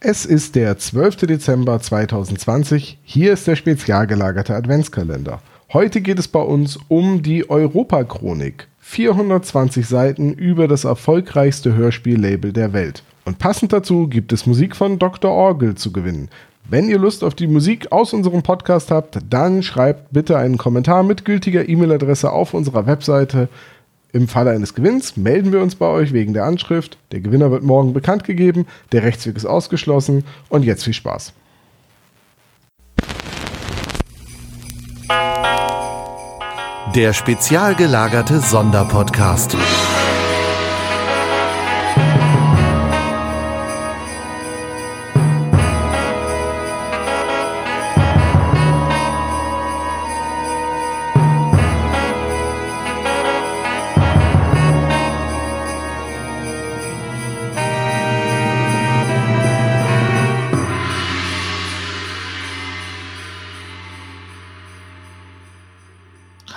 Es ist der 12. Dezember 2020. Hier ist der spezial gelagerte Adventskalender. Heute geht es bei uns um die Europa-Chronik. 420 Seiten über das erfolgreichste Hörspiellabel der Welt. Und passend dazu gibt es Musik von Dr. Orgel zu gewinnen. Wenn ihr Lust auf die Musik aus unserem Podcast habt, dann schreibt bitte einen Kommentar mit gültiger E-Mail-Adresse auf unserer Webseite im Falle eines Gewinns melden wir uns bei euch wegen der Anschrift. Der Gewinner wird morgen bekannt gegeben. Der Rechtsweg ist ausgeschlossen. Und jetzt viel Spaß. Der spezial gelagerte Sonderpodcast.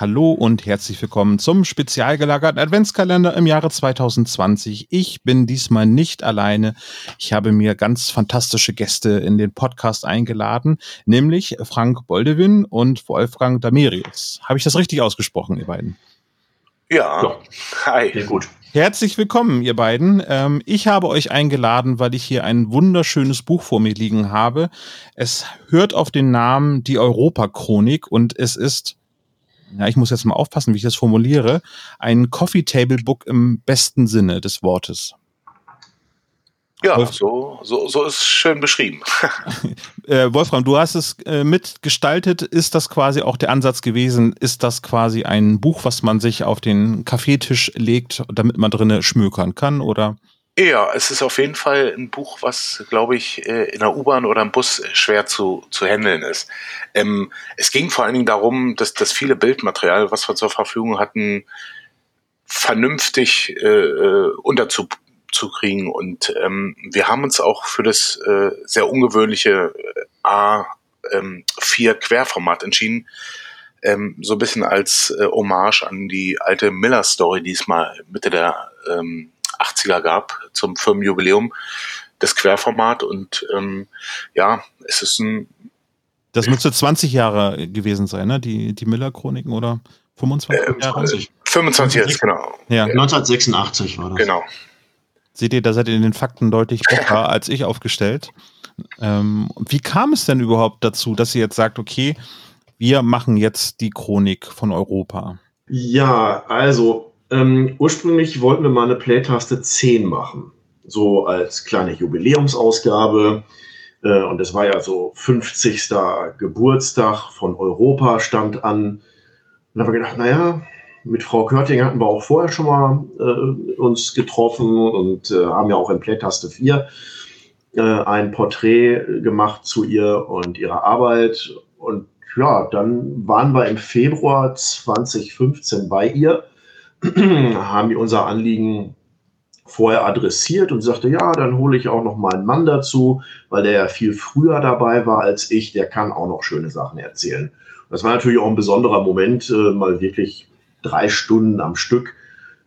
Hallo und herzlich willkommen zum spezial gelagerten Adventskalender im Jahre 2020. Ich bin diesmal nicht alleine. Ich habe mir ganz fantastische Gäste in den Podcast eingeladen, nämlich Frank Boldewin und Wolfgang Damerius. Habe ich das richtig ausgesprochen, ihr beiden? Ja. ja. Hi. Sehr gut. Herzlich willkommen, ihr beiden. Ähm, ich habe euch eingeladen, weil ich hier ein wunderschönes Buch vor mir liegen habe. Es hört auf den Namen Die Europa-Chronik und es ist ja, ich muss jetzt mal aufpassen, wie ich das formuliere, ein Coffee Table Book im besten Sinne des Wortes. Ja, Wolf so, so, so ist schön beschrieben. äh, Wolfram, du hast es äh, mitgestaltet. Ist das quasi auch der Ansatz gewesen? Ist das quasi ein Buch, was man sich auf den Kaffeetisch legt, damit man drinnen schmökern kann? Oder? Ja, es ist auf jeden Fall ein Buch, was, glaube ich, äh, in der U-Bahn oder im Bus schwer zu, zu handeln ist. Ähm, es ging vor allen Dingen darum, dass das viele Bildmaterial, was wir zur Verfügung hatten, vernünftig äh, äh, unterzukriegen. Und ähm, wir haben uns auch für das äh, sehr ungewöhnliche äh, A4-Querformat ähm, entschieden. Ähm, so ein bisschen als äh, Hommage an die alte Miller-Story, die es mal Mitte der ähm, 80er gab zum Firmenjubiläum, das Querformat. Und ähm, ja, es ist ein. Das müsste 20 Jahre gewesen sein, ne? Die, die Miller-Chroniken oder 25 äh, Jahre? 25 jetzt, genau. Ja. 1986 war das. Genau. Seht ihr, da seid ihr in den Fakten deutlich besser als ich aufgestellt. Ähm, wie kam es denn überhaupt dazu, dass ihr jetzt sagt, okay, wir machen jetzt die Chronik von Europa? Ja, also ähm, ursprünglich wollten wir mal eine Playtaste 10 machen, so als kleine Jubiläumsausgabe. Äh, und es war ja so 50. Geburtstag von Europa stand an. Und da haben wir gedacht, naja, mit Frau Körting hatten wir auch vorher schon mal äh, uns getroffen und äh, haben ja auch in Playtaste 4 äh, ein Porträt gemacht zu ihr und ihrer Arbeit. Und ja, dann waren wir im Februar 2015 bei ihr haben wir unser Anliegen vorher adressiert und sagte, ja, dann hole ich auch noch mal einen Mann dazu, weil der ja viel früher dabei war als ich, der kann auch noch schöne Sachen erzählen. Das war natürlich auch ein besonderer Moment, äh, mal wirklich drei Stunden am Stück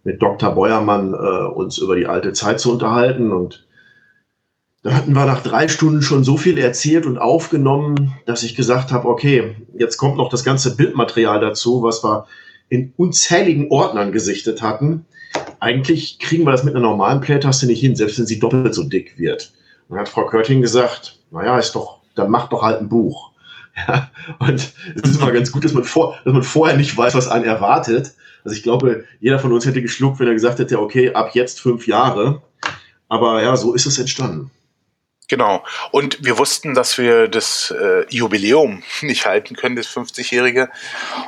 mit Dr. Beuermann äh, uns über die alte Zeit zu unterhalten. Und da hatten wir nach drei Stunden schon so viel erzählt und aufgenommen, dass ich gesagt habe, okay, jetzt kommt noch das ganze Bildmaterial dazu, was wir in unzähligen Ordnern gesichtet hatten. Eigentlich kriegen wir das mit einer normalen Playtaste nicht hin, selbst wenn sie doppelt so dick wird. dann hat Frau Körting gesagt, naja, ist doch, dann macht doch halt ein Buch. Ja, und es ist immer ganz gut, dass man, vor, dass man vorher nicht weiß, was einen erwartet. Also ich glaube, jeder von uns hätte geschluckt, wenn er gesagt hätte, okay, ab jetzt fünf Jahre. Aber ja, so ist es entstanden. Genau. Und wir wussten, dass wir das äh, Jubiläum nicht halten können, das 50-jährige.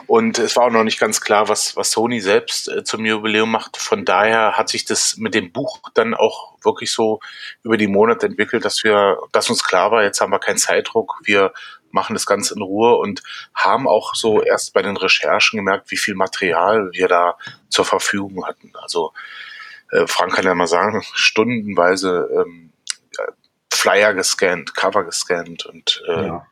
Und es war auch noch nicht ganz klar, was, was Sony selbst äh, zum Jubiläum macht. Von daher hat sich das mit dem Buch dann auch wirklich so über die Monate entwickelt, dass wir, dass uns klar war, jetzt haben wir keinen Zeitdruck. Wir machen das Ganze in Ruhe und haben auch so erst bei den Recherchen gemerkt, wie viel Material wir da zur Verfügung hatten. Also äh, Frank kann ja mal sagen, stundenweise ähm, Flyer gescannt, Cover gescannt und äh, ja.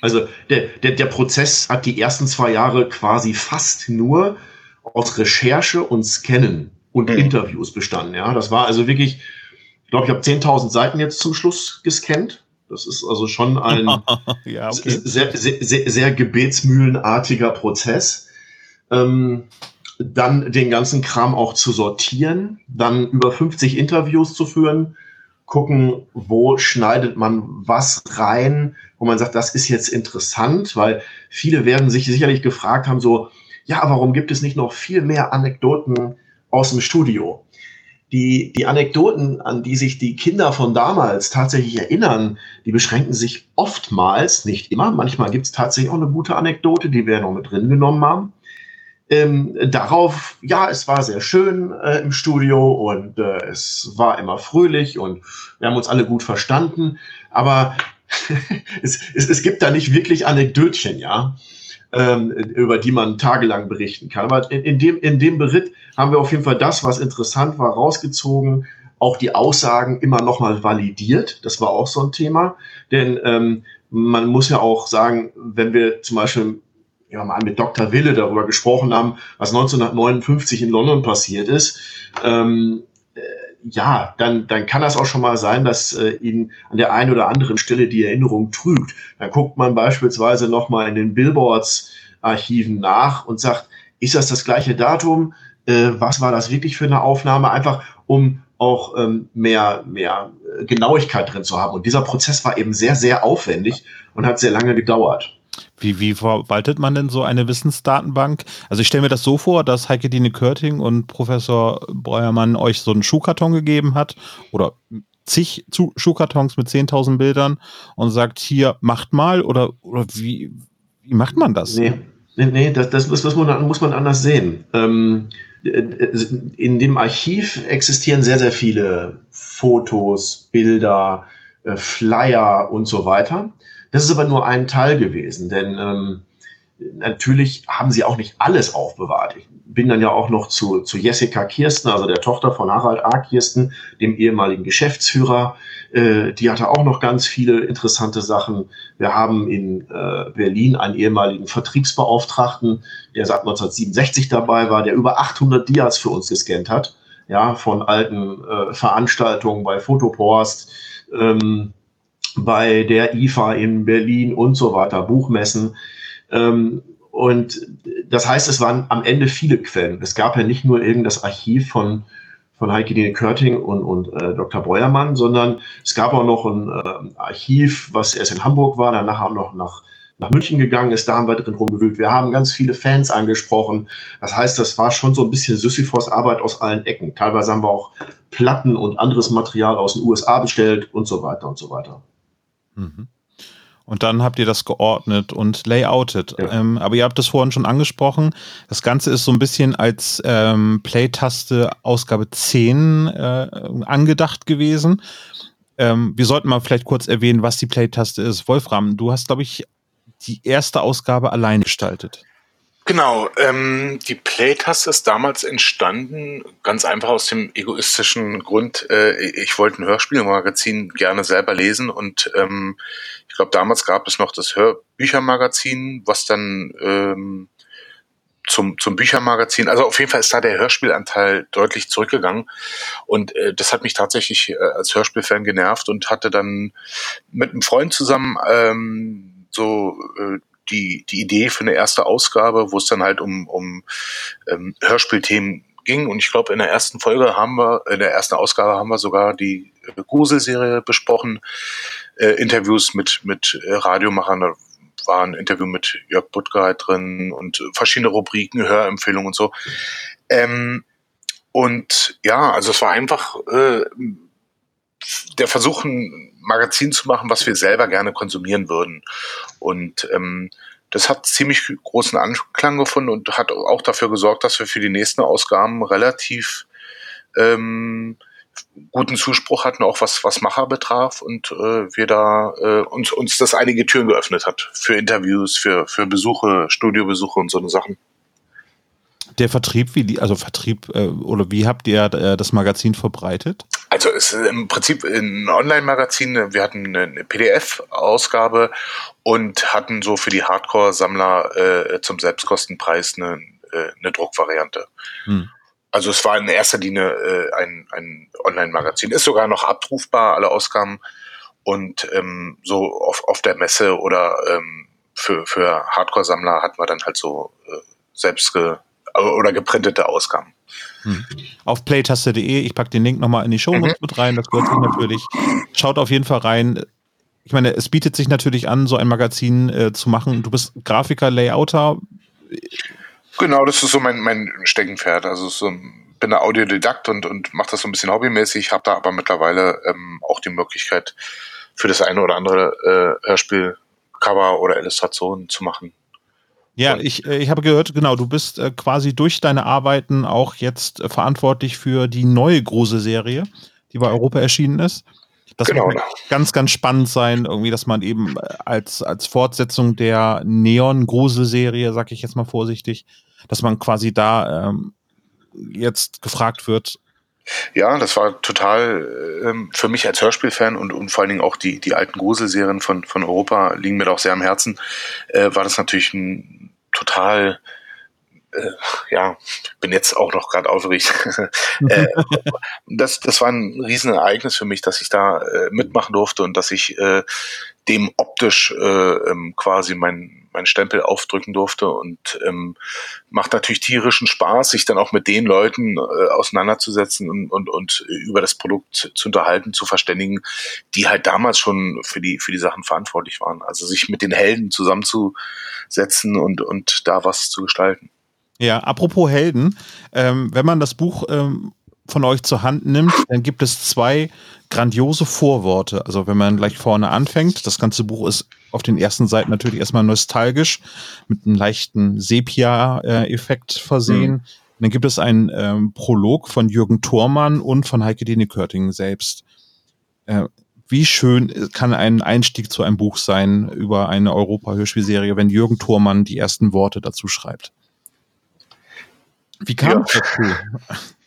Also der, der, der Prozess hat die ersten zwei Jahre quasi fast nur aus Recherche und Scannen und mhm. Interviews bestanden. Ja, das war also wirklich, ich glaube, ich habe 10.000 Seiten jetzt zum Schluss gescannt. Das ist also schon ein ja, okay. sehr, sehr, sehr, sehr gebetsmühlenartiger Prozess. Ähm, dann den ganzen Kram auch zu sortieren, dann über 50 Interviews zu führen, gucken, wo schneidet man was rein, wo man sagt, das ist jetzt interessant, weil viele werden sich sicherlich gefragt haben, so, ja, warum gibt es nicht noch viel mehr Anekdoten aus dem Studio? Die, die Anekdoten, an die sich die Kinder von damals tatsächlich erinnern, die beschränken sich oftmals, nicht immer, manchmal gibt es tatsächlich auch eine gute Anekdote, die wir noch mit drin genommen haben, ähm, darauf, ja, es war sehr schön äh, im Studio und äh, es war immer fröhlich und wir haben uns alle gut verstanden, aber es, es, es gibt da nicht wirklich Anekdötchen, ja, ähm, über die man tagelang berichten kann. Aber in, in, dem, in dem Beritt haben wir auf jeden Fall das, was interessant war, rausgezogen, auch die Aussagen immer nochmal validiert. Das war auch so ein Thema, denn ähm, man muss ja auch sagen, wenn wir zum Beispiel ja, mal mit Dr. Wille darüber gesprochen haben, was 1959 in London passiert ist, ähm, äh, ja, dann, dann kann das auch schon mal sein, dass äh, ihn an der einen oder anderen Stelle die Erinnerung trügt. Dann guckt man beispielsweise nochmal in den Billboards-Archiven nach und sagt, ist das das gleiche Datum? Äh, was war das wirklich für eine Aufnahme? Einfach um auch ähm, mehr, mehr Genauigkeit drin zu haben. Und dieser Prozess war eben sehr, sehr aufwendig und hat sehr lange gedauert. Wie, wie verwaltet man denn so eine Wissensdatenbank? Also ich stelle mir das so vor, dass Heike Dine Körting und Professor Breuermann euch so einen Schuhkarton gegeben hat oder zig Schuhkartons mit 10.000 Bildern und sagt, hier, macht mal oder, oder wie, wie macht man das? Nee, nee, nee das, das, das muss, man, muss man anders sehen. Ähm, in dem Archiv existieren sehr, sehr viele Fotos, Bilder, äh, Flyer und so weiter. Das ist aber nur ein Teil gewesen, denn ähm, natürlich haben sie auch nicht alles aufbewahrt. Ich bin dann ja auch noch zu, zu Jessica Kirsten, also der Tochter von Harald A. Kirsten, dem ehemaligen Geschäftsführer. Äh, die hatte auch noch ganz viele interessante Sachen. Wir haben in äh, Berlin einen ehemaligen Vertriebsbeauftragten, der seit 1967 dabei war, der über 800 Dias für uns gescannt hat, ja, von alten äh, Veranstaltungen bei Fotopost. Ähm, bei der IFA in Berlin und so weiter, Buchmessen. Ähm, und das heißt, es waren am Ende viele Quellen. Es gab ja nicht nur irgendein Archiv von, von Heike Dine Körting und, und äh, Dr. Breuermann, sondern es gab auch noch ein äh, Archiv, was erst in Hamburg war, danach auch noch nach, nach München gegangen ist, da haben wir drin rumgewühlt. Wir haben ganz viele Fans angesprochen. Das heißt, das war schon so ein bisschen Sisyphos Arbeit aus allen Ecken. Teilweise haben wir auch Platten und anderes Material aus den USA bestellt und so weiter und so weiter. Mhm. Und dann habt ihr das geordnet und layoutet. Ja. Ähm, aber ihr habt das vorhin schon angesprochen. Das Ganze ist so ein bisschen als ähm, Play-Taste Ausgabe 10 äh, angedacht gewesen. Ähm, wir sollten mal vielleicht kurz erwähnen, was die Play-Taste ist. Wolfram, du hast, glaube ich, die erste Ausgabe allein gestaltet. Genau, ähm, die Playtaste ist damals entstanden, ganz einfach aus dem egoistischen Grund, äh, ich wollte ein Hörspielmagazin gerne selber lesen und ähm, ich glaube, damals gab es noch das Hörbüchermagazin, was dann ähm, zum, zum Büchermagazin, also auf jeden Fall ist da der Hörspielanteil deutlich zurückgegangen und äh, das hat mich tatsächlich äh, als Hörspielfan genervt und hatte dann mit einem Freund zusammen ähm, so äh, die, die Idee für eine erste Ausgabe, wo es dann halt um, um ähm, Hörspielthemen ging. Und ich glaube, in der ersten Folge haben wir, in der ersten Ausgabe haben wir sogar die äh, Grusel-Serie besprochen, äh, Interviews mit, mit äh, Radiomachern. Da war ein Interview mit Jörg Buttger drin und verschiedene Rubriken, Hörempfehlungen und so. Ähm, und ja, also es war einfach äh, der Versuch, Magazin zu machen, was wir selber gerne konsumieren würden. Und ähm, das hat ziemlich großen Anklang gefunden und hat auch dafür gesorgt, dass wir für die nächsten Ausgaben relativ ähm, guten Zuspruch hatten, auch was, was Macher betraf und äh, wir da äh, uns, uns das einige Türen geöffnet hat für Interviews, für, für Besuche, Studiobesuche und so eine Sachen. Der Vertrieb, wie die, also Vertrieb äh, oder wie habt ihr äh, das Magazin verbreitet? Also es ist im Prinzip ein Online-Magazin. Wir hatten eine PDF-Ausgabe und hatten so für die Hardcore-Sammler äh, zum Selbstkostenpreis eine, äh, eine Druckvariante. Hm. also es war in erster Linie äh, ein, ein Online-Magazin. Ist sogar noch abrufbar, alle Ausgaben. Und ähm, so auf, auf der Messe oder ähm, für, für Hardcore-Sammler hatten wir dann halt so äh, selbst ge oder geprintete Ausgaben. Hm. Auf playtaste.de, ich packe den Link nochmal in die Show mhm. mit rein, das gehört sich natürlich. Schaut auf jeden Fall rein. Ich meine, es bietet sich natürlich an, so ein Magazin äh, zu machen. Du bist Grafiker, Layouter. Genau, das ist so mein, mein Steckenpferd. Also so, bin ein Audiodidakt und, und mache das so ein bisschen hobbymäßig, habe da aber mittlerweile ähm, auch die Möglichkeit, für das eine oder andere äh, Hörspiel Cover oder Illustrationen zu machen. Ja, ich, äh, ich habe gehört, genau, du bist äh, quasi durch deine Arbeiten auch jetzt äh, verantwortlich für die neue große Serie, die bei Europa erschienen ist. Das genau. wird ganz, ganz spannend sein, irgendwie, dass man eben äh, als, als Fortsetzung der Neon-Grusel-Serie, sag ich jetzt mal vorsichtig, dass man quasi da ähm, jetzt gefragt wird, ja, das war total ähm, für mich als Hörspielfan und, und vor allen Dingen auch die, die alten Gruselserien von, von Europa liegen mir da auch sehr am Herzen. Äh, war das natürlich ein total äh, ja, bin jetzt auch noch gerade aufgeregt. äh, das, das war ein Riesenereignis für mich, dass ich da äh, mitmachen durfte und dass ich dem optisch äh, ähm, quasi mein meinen Stempel aufdrücken durfte und ähm, macht natürlich tierischen Spaß, sich dann auch mit den Leuten äh, auseinanderzusetzen und, und, und über das Produkt zu unterhalten, zu verständigen, die halt damals schon für die, für die Sachen verantwortlich waren. Also sich mit den Helden zusammenzusetzen und, und da was zu gestalten. Ja, apropos Helden, ähm, wenn man das Buch ähm, von euch zur Hand nimmt, dann gibt es zwei grandiose Vorworte. Also wenn man gleich vorne anfängt, das ganze Buch ist auf den ersten Seiten natürlich erstmal nostalgisch, mit einem leichten Sepia-Effekt versehen. Mhm. Dann gibt es einen ähm, Prolog von Jürgen Thormann und von Heike Dine Körting selbst. Äh, wie schön kann ein Einstieg zu einem Buch sein über eine Europa-Hörspielserie, wenn Jürgen Thormann die ersten Worte dazu schreibt? Wie kam es ja. dazu?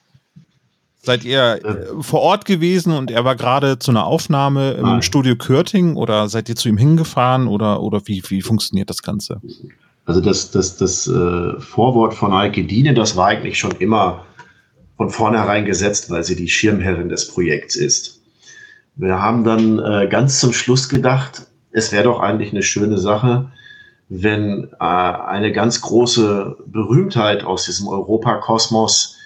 Seid ihr äh, vor Ort gewesen und er war gerade zu einer Aufnahme im Nein. Studio Körting oder seid ihr zu ihm hingefahren oder, oder wie, wie funktioniert das Ganze? Also das, das, das äh, Vorwort von Heike Diene, das war eigentlich schon immer von vornherein gesetzt, weil sie die Schirmherrin des Projekts ist. Wir haben dann äh, ganz zum Schluss gedacht, es wäre doch eigentlich eine schöne Sache, wenn äh, eine ganz große Berühmtheit aus diesem Europakosmos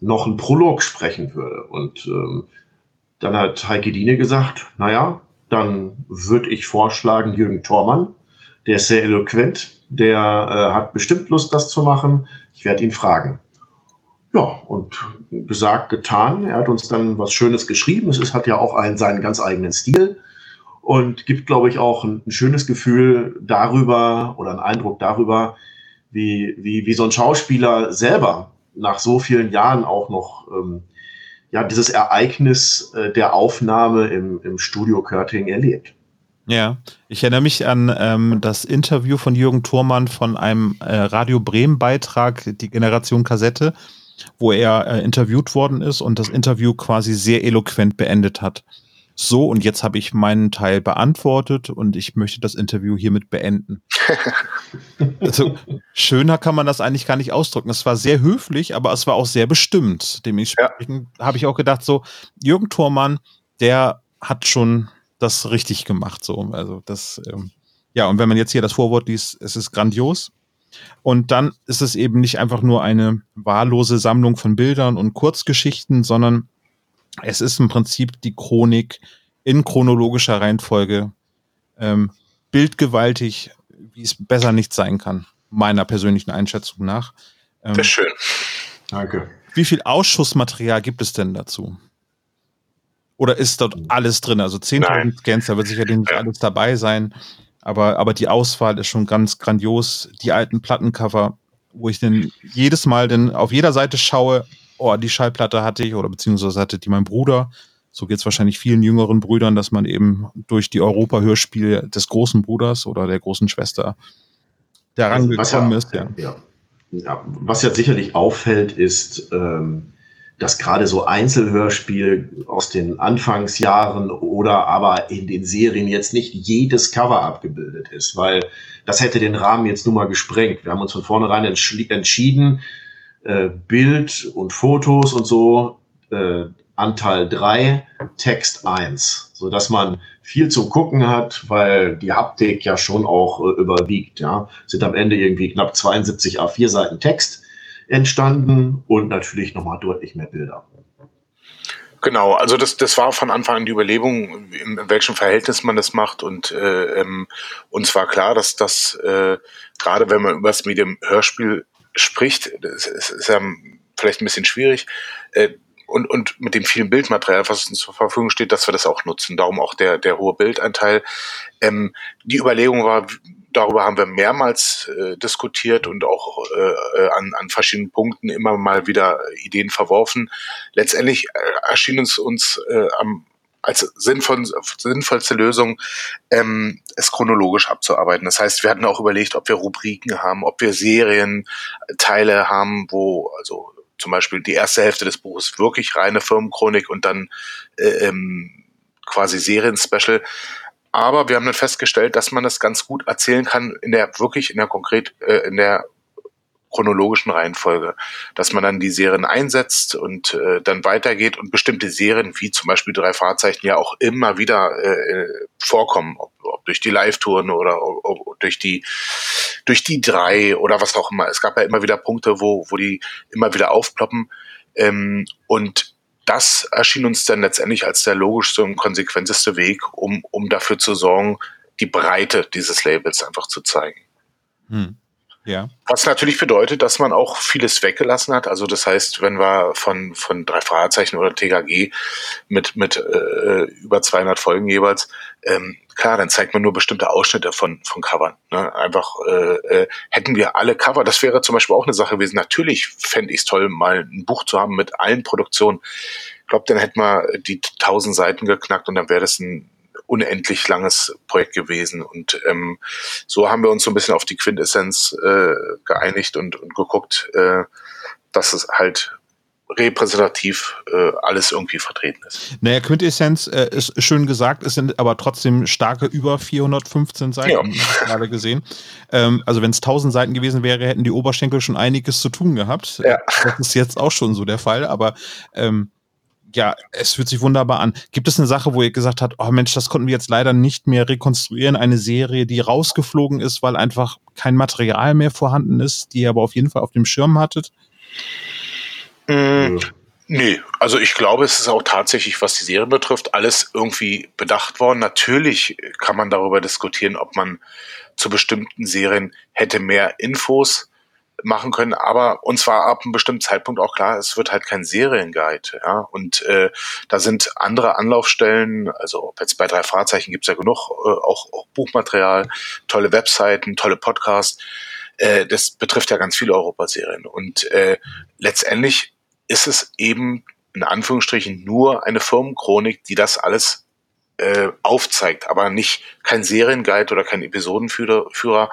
noch einen Prolog sprechen würde. Und ähm, dann hat Heike Diene gesagt, naja, dann würde ich vorschlagen Jürgen Thormann, der ist sehr eloquent, der äh, hat bestimmt Lust, das zu machen. Ich werde ihn fragen. Ja, und gesagt, getan. Er hat uns dann was Schönes geschrieben. Es ist, hat ja auch einen, seinen ganz eigenen Stil und gibt, glaube ich, auch ein, ein, schönes Gefühl darüber oder einen Eindruck darüber, wie, wie, wie so ein Schauspieler selber nach so vielen Jahren auch noch ähm, ja, dieses Ereignis äh, der Aufnahme im, im Studio Körting erlebt. Ja, ich erinnere mich an ähm, das Interview von Jürgen Thormann von einem äh, Radio Bremen Beitrag, die Generation Kassette, wo er äh, interviewt worden ist und das Interview quasi sehr eloquent beendet hat. So, und jetzt habe ich meinen Teil beantwortet und ich möchte das Interview hiermit beenden. also, schöner kann man das eigentlich gar nicht ausdrücken. Es war sehr höflich, aber es war auch sehr bestimmt. Dementsprechend ja. habe ich auch gedacht, so, Jürgen Thormann, der hat schon das richtig gemacht. So, also das, ähm, ja, und wenn man jetzt hier das Vorwort liest, es ist grandios. Und dann ist es eben nicht einfach nur eine wahllose Sammlung von Bildern und Kurzgeschichten, sondern es ist im Prinzip die Chronik in chronologischer Reihenfolge. Ähm, bildgewaltig, wie es besser nicht sein kann, meiner persönlichen Einschätzung nach. Ähm, Sehr schön. Danke. Wie viel Ausschussmaterial gibt es denn dazu? Oder ist dort alles drin? Also 10.000 Scans, da wird sicherlich nicht ja. alles dabei sein. Aber, aber die Auswahl ist schon ganz grandios. Die alten Plattencover, wo ich denn jedes Mal denn auf jeder Seite schaue, oh, die Schallplatte hatte ich oder beziehungsweise hatte die mein Bruder. So geht es wahrscheinlich vielen jüngeren Brüdern, dass man eben durch die Europa-Hörspiele des großen Bruders oder der großen Schwester daran gekommen ja, ist. Ja. Ja. ja. Was ja sicherlich auffällt, ist, ähm, dass gerade so Einzelhörspiele aus den Anfangsjahren oder aber in den Serien jetzt nicht jedes Cover abgebildet ist, weil das hätte den Rahmen jetzt nun mal gesprengt. Wir haben uns von vornherein entschieden, äh, Bild und Fotos und so, äh, Anteil 3, Text 1, so dass man viel zum Gucken hat, weil die Haptik ja schon auch äh, überwiegt. Ja, sind am Ende irgendwie knapp 72 A4 Seiten Text entstanden und natürlich nochmal deutlich mehr Bilder. Genau, also das, das war von Anfang an die Überlegung, in, in welchem Verhältnis man das macht und äh, ähm, uns war klar, dass das äh, gerade wenn man über das Medium Hörspiel spricht, das ist, ist ja vielleicht ein bisschen schwierig, äh, und, und mit dem vielen Bildmaterial, was uns zur Verfügung steht, dass wir das auch nutzen. Darum auch der, der hohe Bildanteil. Ähm, die Überlegung war, darüber haben wir mehrmals äh, diskutiert und auch äh, äh, an, an verschiedenen Punkten immer mal wieder Ideen verworfen. Letztendlich äh, erschien es uns äh, am als sinnvoll, sinnvollste Lösung, ähm, es chronologisch abzuarbeiten. Das heißt, wir hatten auch überlegt, ob wir Rubriken haben, ob wir Serienteile haben, wo also zum Beispiel die erste Hälfte des Buches wirklich reine Firmenchronik und dann äh, ähm, quasi Serien-Special. Aber wir haben dann festgestellt, dass man das ganz gut erzählen kann in der wirklich in der konkret äh, in der chronologischen Reihenfolge, dass man dann die Serien einsetzt und äh, dann weitergeht und bestimmte Serien, wie zum Beispiel drei Fahrzeichen, ja auch immer wieder äh, vorkommen, ob, ob durch die Live-Touren oder ob, ob durch die durch die drei oder was auch immer. Es gab ja immer wieder Punkte, wo wo die immer wieder aufploppen ähm, und das erschien uns dann letztendlich als der logischste und konsequenteste Weg, um um dafür zu sorgen, die Breite dieses Labels einfach zu zeigen. Hm. Ja. Was natürlich bedeutet, dass man auch vieles weggelassen hat. Also das heißt, wenn wir von, von drei Fragezeichen oder TKG mit, mit äh, über 200 Folgen jeweils, ähm, klar, dann zeigt man nur bestimmte Ausschnitte von, von Covern. Ne? Einfach äh, äh, hätten wir alle Cover, das wäre zum Beispiel auch eine Sache gewesen. Natürlich fände ich es toll, mal ein Buch zu haben mit allen Produktionen. Ich glaube, dann hätten wir die 1000 Seiten geknackt und dann wäre das ein unendlich langes Projekt gewesen. Und ähm, so haben wir uns so ein bisschen auf die Quintessenz äh, geeinigt und, und geguckt, äh, dass es halt repräsentativ äh, alles irgendwie vertreten ist. Naja, Quintessenz äh, ist schön gesagt, es sind aber trotzdem starke über 415 Seiten, ja. gerade gesehen. Ähm, also wenn es 1000 Seiten gewesen wäre, hätten die Oberschenkel schon einiges zu tun gehabt. Ja. Das ist jetzt auch schon so der Fall, aber ähm, ja, es fühlt sich wunderbar an. Gibt es eine Sache, wo ihr gesagt habt, oh Mensch, das konnten wir jetzt leider nicht mehr rekonstruieren, eine Serie, die rausgeflogen ist, weil einfach kein Material mehr vorhanden ist, die ihr aber auf jeden Fall auf dem Schirm hattet? Mhm. Nee, also ich glaube, es ist auch tatsächlich, was die Serie betrifft, alles irgendwie bedacht worden. Natürlich kann man darüber diskutieren, ob man zu bestimmten Serien hätte mehr Infos machen können, aber uns war ab einem bestimmten Zeitpunkt auch klar, es wird halt kein Serienguide, ja. Und äh, da sind andere Anlaufstellen, also jetzt bei drei Fahrzeichen gibt's ja genug, äh, auch, auch Buchmaterial, tolle Webseiten, tolle Podcasts. Äh, das betrifft ja ganz viele Europaserien. Und äh, letztendlich ist es eben in Anführungsstrichen nur eine Firmenchronik, die das alles äh, aufzeigt, aber nicht kein Serienguide oder kein Episodenführer,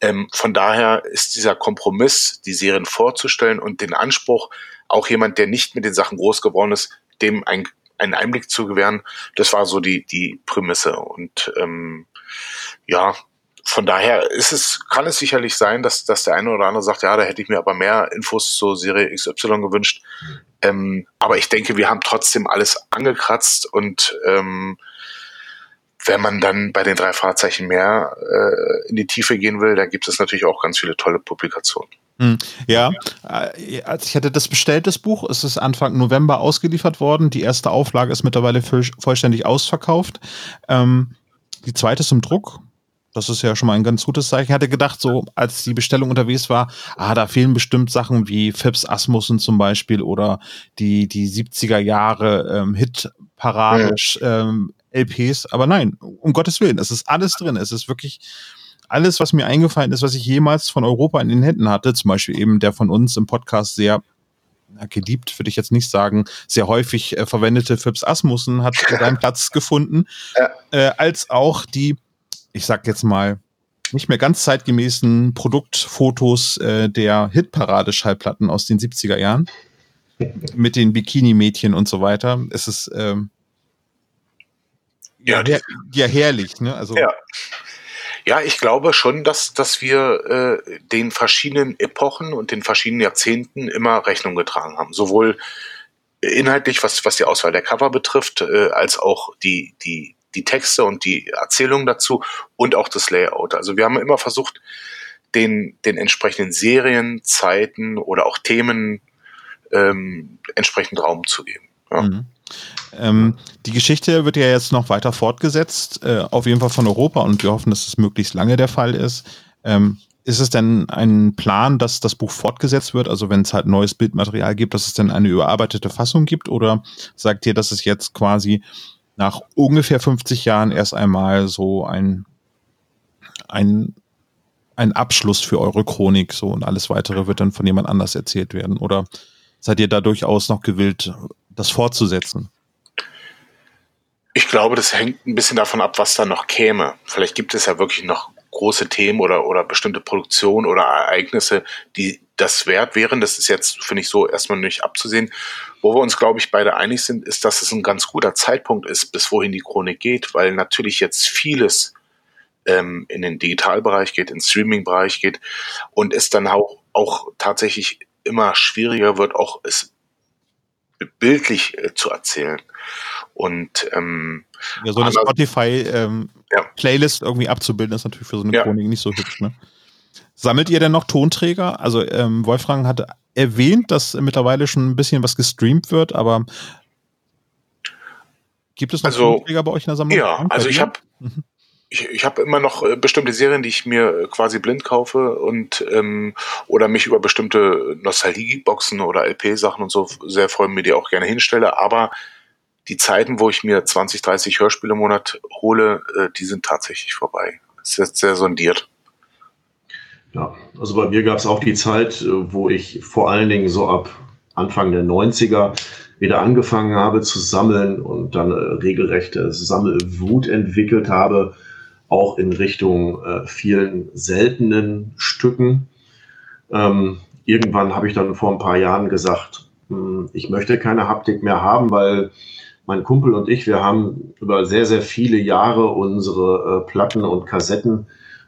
ähm, von daher ist dieser Kompromiss, die Serien vorzustellen und den Anspruch, auch jemand, der nicht mit den Sachen groß geworden ist, dem ein, einen Einblick zu gewähren, das war so die, die Prämisse. Und ähm, ja, von daher ist es, kann es sicherlich sein, dass, dass der eine oder andere sagt, ja, da hätte ich mir aber mehr Infos zur Serie XY gewünscht. Ähm, aber ich denke, wir haben trotzdem alles angekratzt und ähm, wenn man dann bei den drei Fahrzeichen mehr äh, in die Tiefe gehen will, da gibt es natürlich auch ganz viele tolle Publikationen. Hm, ja, äh, als ich hatte das bestellt, das Buch, ist es Anfang November ausgeliefert worden. Die erste Auflage ist mittlerweile vollständig ausverkauft. Ähm, die zweite ist im Druck. Das ist ja schon mal ein ganz gutes Zeichen. Ich hatte gedacht, so als die Bestellung unterwegs war, ah, da fehlen bestimmt Sachen wie Phipps Asmussen zum Beispiel oder die, die 70er Jahre ähm, Hit-Parade, ja. ähm, LPs, aber nein, um Gottes Willen, es ist alles drin. Es ist wirklich alles, was mir eingefallen ist, was ich jemals von Europa in den Händen hatte, zum Beispiel eben der von uns im Podcast sehr geliebt, würde ich jetzt nicht sagen, sehr häufig äh, verwendete Phipps Asmussen hat seinen Platz gefunden, äh, als auch die, ich sag jetzt mal, nicht mehr ganz zeitgemäßen Produktfotos äh, der Hitparade-Schallplatten aus den 70er Jahren mit den Bikini-Mädchen und so weiter. Es ist ähm, ja, ja, ja herrlich, ne? Also ja. Ja, ich glaube schon, dass, dass wir äh, den verschiedenen Epochen und den verschiedenen Jahrzehnten immer Rechnung getragen haben. Sowohl inhaltlich, was, was die Auswahl der Cover betrifft, äh, als auch die, die, die Texte und die Erzählung dazu und auch das Layout. Also wir haben immer versucht, den, den entsprechenden Serien, Zeiten oder auch Themen ähm, entsprechend Raum zu geben. Ja. Mhm. Ähm, die Geschichte wird ja jetzt noch weiter fortgesetzt, äh, auf jeden Fall von Europa und wir hoffen, dass es möglichst lange der Fall ist. Ähm, ist es denn ein Plan, dass das Buch fortgesetzt wird? Also wenn es halt neues Bildmaterial gibt, dass es dann eine überarbeitete Fassung gibt? Oder sagt ihr, dass es jetzt quasi nach ungefähr 50 Jahren erst einmal so ein, ein, ein Abschluss für eure Chronik so und alles weitere wird dann von jemand anders erzählt werden? Oder seid ihr da durchaus noch gewillt, das fortzusetzen? Ich glaube, das hängt ein bisschen davon ab, was da noch käme. Vielleicht gibt es ja wirklich noch große Themen oder, oder bestimmte Produktionen oder Ereignisse, die das wert wären. Das ist jetzt, finde ich, so erstmal nicht abzusehen. Wo wir uns, glaube ich, beide einig sind, ist, dass es ein ganz guter Zeitpunkt ist, bis wohin die Chronik geht, weil natürlich jetzt vieles ähm, in den Digitalbereich geht, in den Streaming-Bereich geht und es dann auch, auch tatsächlich immer schwieriger wird, auch es bildlich äh, zu erzählen. Und ähm, ja, so eine Spotify-Playlist ähm, ja. irgendwie abzubilden, ist natürlich für so eine ja. Chronik nicht so hübsch. Ne? Sammelt ihr denn noch Tonträger? Also ähm, Wolfgang hatte erwähnt, dass mittlerweile schon ein bisschen was gestreamt wird, aber gibt es noch also, Tonträger bei euch in der Sammlung? Ja, also ich habe mhm ich, ich habe immer noch äh, bestimmte Serien, die ich mir äh, quasi blind kaufe und ähm, oder mich über bestimmte Nostalgie-Boxen oder LP-Sachen und so sehr freuen, mir die auch gerne hinstelle. Aber die Zeiten, wo ich mir 20, 30 Hörspiele im Monat hole, äh, die sind tatsächlich vorbei. Das ist jetzt sehr sondiert. Ja, also bei mir gab es auch die Zeit, äh, wo ich vor allen Dingen so ab Anfang der 90er wieder angefangen habe zu sammeln und dann regelrechte Sammelwut entwickelt habe auch in Richtung äh, vielen seltenen Stücken. Ähm, irgendwann habe ich dann vor ein paar Jahren gesagt, mh, hm, ich möchte keine Haptik mehr haben, weil mein Kumpel und ich, wir haben über sehr, sehr viele Jahre unsere äh, Platten und Kassetten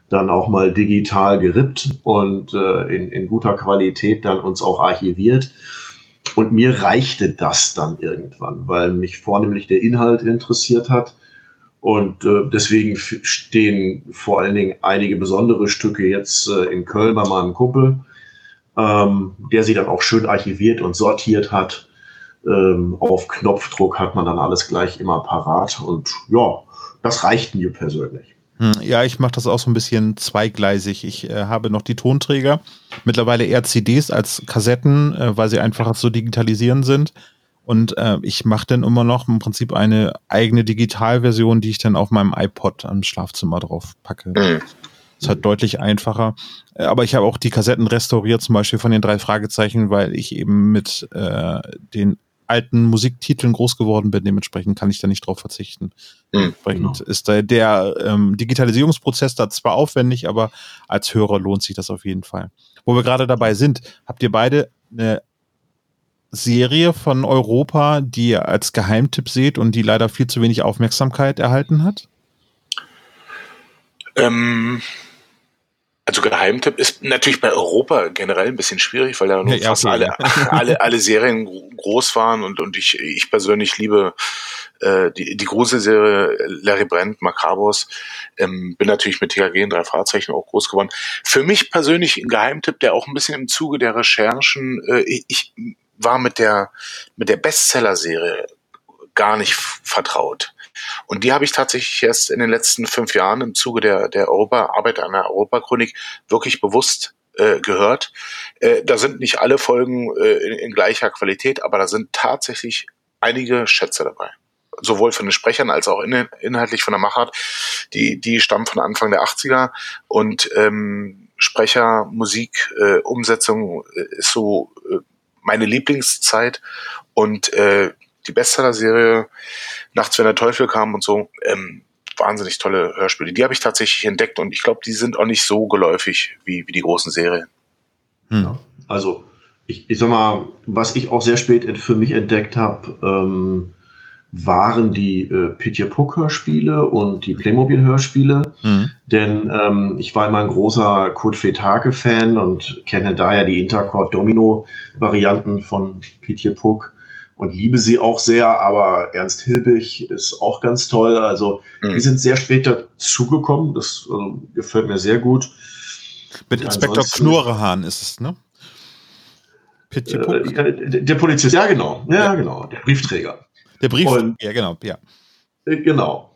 dann auch mal digital gerippt und äh, in, in guter Qualität dann uns auch archiviert. Und mir reichte das dann irgendwann, weil mich vornehmlich der Inhalt interessiert hat und äh, deswegen stehen vor allen Dingen einige besondere Stücke jetzt äh, in Köln bei meinem Kumpel, ähm, der sie dann auch schön archiviert und sortiert hat. Ähm, auf Knopfdruck hat man dann alles gleich immer parat. Und ja, das reicht mir persönlich. Hm, ja, ich mache das auch so ein bisschen zweigleisig. Ich äh, habe noch die Tonträger, mittlerweile eher CDs als Kassetten, äh, weil sie einfach zu digitalisieren sind. Und äh, ich mache dann immer noch im Prinzip eine eigene Digitalversion, die ich dann auf meinem iPod am Schlafzimmer drauf packe. Mhm. Ist halt deutlich einfacher. Äh, aber ich habe auch die Kassetten restauriert, zum Beispiel von den drei Fragezeichen, weil ich eben mit äh, den alten Musiktiteln groß geworden bin. Dementsprechend kann ich da nicht drauf verzichten. Mhm, Dementsprechend genau. ist da der ähm, Digitalisierungsprozess da zwar aufwendig, aber als Hörer lohnt sich das auf jeden Fall. Wo wir gerade dabei sind, habt ihr beide eine Serie von Europa, die ihr als Geheimtipp seht und die leider viel zu wenig Aufmerksamkeit erhalten hat? Ähm, also Geheimtipp ist natürlich bei Europa generell ein bisschen schwierig, weil da ja, ja, fast alle, alle, alle Serien groß waren und, und ich, ich persönlich liebe äh, die, die Gruselserie Larry Brent, Macabros. Ähm, bin natürlich mit TKG in drei Fahrzeichen auch groß geworden. Für mich persönlich ein Geheimtipp, der auch ein bisschen im Zuge der Recherchen, äh, ich, war mit der, mit der Bestseller-Serie gar nicht vertraut. Und die habe ich tatsächlich erst in den letzten fünf Jahren im Zuge der, der Europa, Arbeit an der Europachronik wirklich bewusst äh, gehört. Äh, da sind nicht alle Folgen äh, in, in gleicher Qualität, aber da sind tatsächlich einige Schätze dabei sowohl von den Sprechern als auch in, inhaltlich von der Machart. Die, die stammen von Anfang der 80er und ähm, Sprecher, Musik, äh, Umsetzung äh, ist so äh, meine Lieblingszeit und äh, die Bestseller-Serie Nachts, wenn der Teufel kam und so, ähm, wahnsinnig tolle Hörspiele. Die habe ich tatsächlich entdeckt und ich glaube, die sind auch nicht so geläufig wie, wie die großen Serien. Hm. Also, ich, ich sag mal, was ich auch sehr spät für mich entdeckt habe, ähm, waren die äh, Pitje Puck Hörspiele und die Playmobil Hörspiele. Mhm. Denn ähm, ich war immer ein großer Kurt Fetake Fan und kenne daher die Intercord Domino Varianten von Pitje Puck und liebe sie auch sehr, aber Ernst Hilbig ist auch ganz toll. Also mhm. die sind sehr spät dazugekommen. Das also, gefällt mir sehr gut. Mit Inspektor Knurrehahn ist es, ne? Äh, der Polizist, ja genau, ja, ja, genau, der Briefträger. Der Briefträger, ja genau, ja. Äh, genau.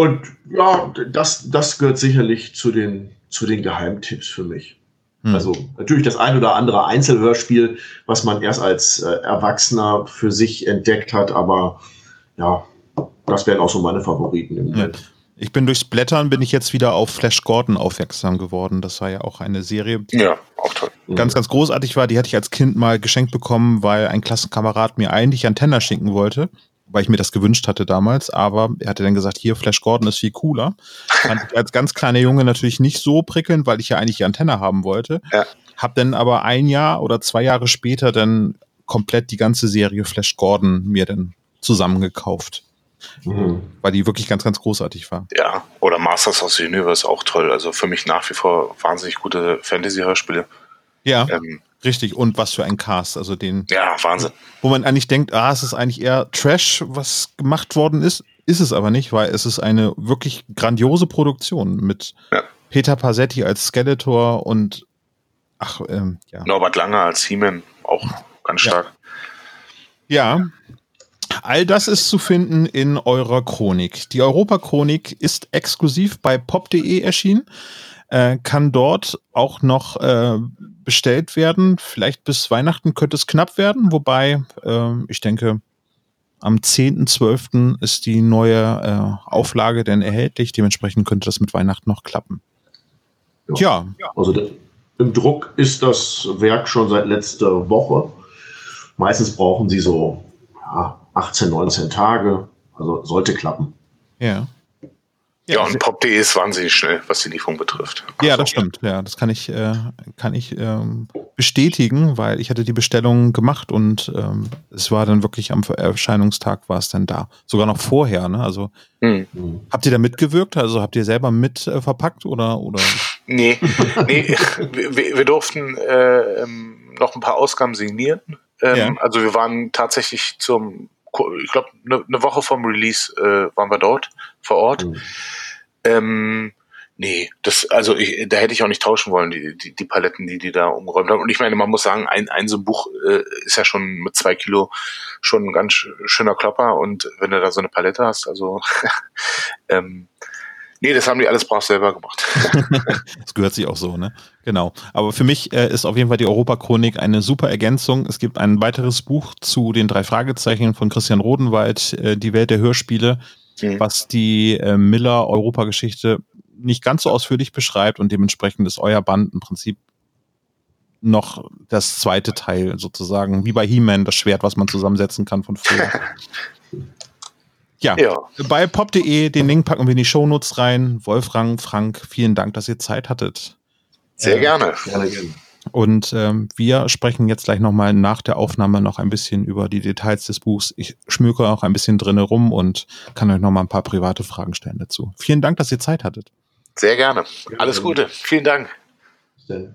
Und ja, das, das gehört sicherlich zu den, zu den Geheimtipps für mich. Hm. Also natürlich das ein oder andere Einzelhörspiel, was man erst als äh, Erwachsener für sich entdeckt hat, aber ja, das wären auch so meine Favoriten im Moment. Ja. Ich bin durchs Blättern, bin ich jetzt wieder auf Flash Gordon aufmerksam geworden. Das war ja auch eine Serie, die ja, auch toll. ganz, ganz großartig war. Die hatte ich als Kind mal geschenkt bekommen, weil ein Klassenkamerad mir eigentlich Antenna schenken wollte, weil ich mir das gewünscht hatte damals. Aber er hatte dann gesagt, hier, Flash Gordon ist viel cooler. Fand ich als ganz kleiner Junge natürlich nicht so prickelnd, weil ich ja eigentlich die Antenne haben wollte. Ja. Hab dann aber ein Jahr oder zwei Jahre später dann komplett die ganze Serie Flash Gordon mir dann zusammengekauft. Mhm. Weil die wirklich ganz, ganz großartig war. Ja, oder Masters of the Universe auch toll. Also für mich nach wie vor wahnsinnig gute Fantasy-Hörspiele. Ja. Ähm, Richtig, und was für ein Cast, also den. Ja, Wahnsinn. Wo man eigentlich denkt, ah, es ist eigentlich eher Trash, was gemacht worden ist. Ist es aber nicht, weil es ist eine wirklich grandiose Produktion mit ja. Peter Pasetti als Skeletor und ach, ähm, ja. Norbert Langer als He-Man, auch ganz stark. Ja. ja. All das ist zu finden in eurer Chronik. Die Europa-Chronik ist exklusiv bei pop.de erschienen, äh, kann dort auch noch äh, bestellt werden. Vielleicht bis Weihnachten könnte es knapp werden, wobei äh, ich denke, am 10.12. ist die neue äh, Auflage denn erhältlich. Dementsprechend könnte das mit Weihnachten noch klappen. Ja. ja. Also im Druck ist das Werk schon seit letzter Woche. Meistens brauchen sie so ja, 18, 19 Tage. Also sollte klappen. Ja. Ja, und pop.de ist wahnsinnig schnell, was die Lieferung betrifft. Also, ja, das stimmt. Ja, das kann ich, äh, kann ich ähm, bestätigen, weil ich hatte die Bestellung gemacht und ähm, es war dann wirklich am Erscheinungstag war es dann da. Sogar noch vorher, ne? Also hm. habt ihr da mitgewirkt? Also habt ihr selber mit äh, verpackt oder, oder? Nee, nee wir, wir durften äh, ähm, noch ein paar Ausgaben signieren. Ähm, ja. Also wir waren tatsächlich zum ich glaube, eine ne Woche vom Release äh, waren wir dort vor Ort. Mhm. Ähm, nee, das, also ich, da hätte ich auch nicht tauschen wollen, die, die, die Paletten, die die da umgeräumt haben. Und ich meine, man muss sagen, ein, ein so ein Buch äh, ist ja schon mit zwei Kilo schon ein ganz schöner Klopper. Und wenn du da so eine Palette hast, also ähm, Nee, das haben die alles brav selber gemacht. das gehört sich auch so, ne? Genau. Aber für mich äh, ist auf jeden Fall die Europa-Chronik eine super Ergänzung. Es gibt ein weiteres Buch zu den drei Fragezeichen von Christian Rodenwald, äh, Die Welt der Hörspiele, mhm. was die äh, Miller-Europa-Geschichte nicht ganz so ausführlich beschreibt und dementsprechend ist euer Band im Prinzip noch das zweite Teil sozusagen, wie bei He-Man, das Schwert, was man zusammensetzen kann von früher. Ja, ja. bei pop.de, den Link packen wir in die Shownotes rein. Wolfgang, Frank, vielen Dank, dass ihr Zeit hattet. Sehr äh, gerne. Und ähm, wir sprechen jetzt gleich nochmal nach der Aufnahme noch ein bisschen über die Details des Buchs. Ich schmücke auch ein bisschen drinne rum und kann euch nochmal ein paar private Fragen stellen dazu. Vielen Dank, dass ihr Zeit hattet. Sehr gerne. Alles Gute. Vielen Dank. Sehr.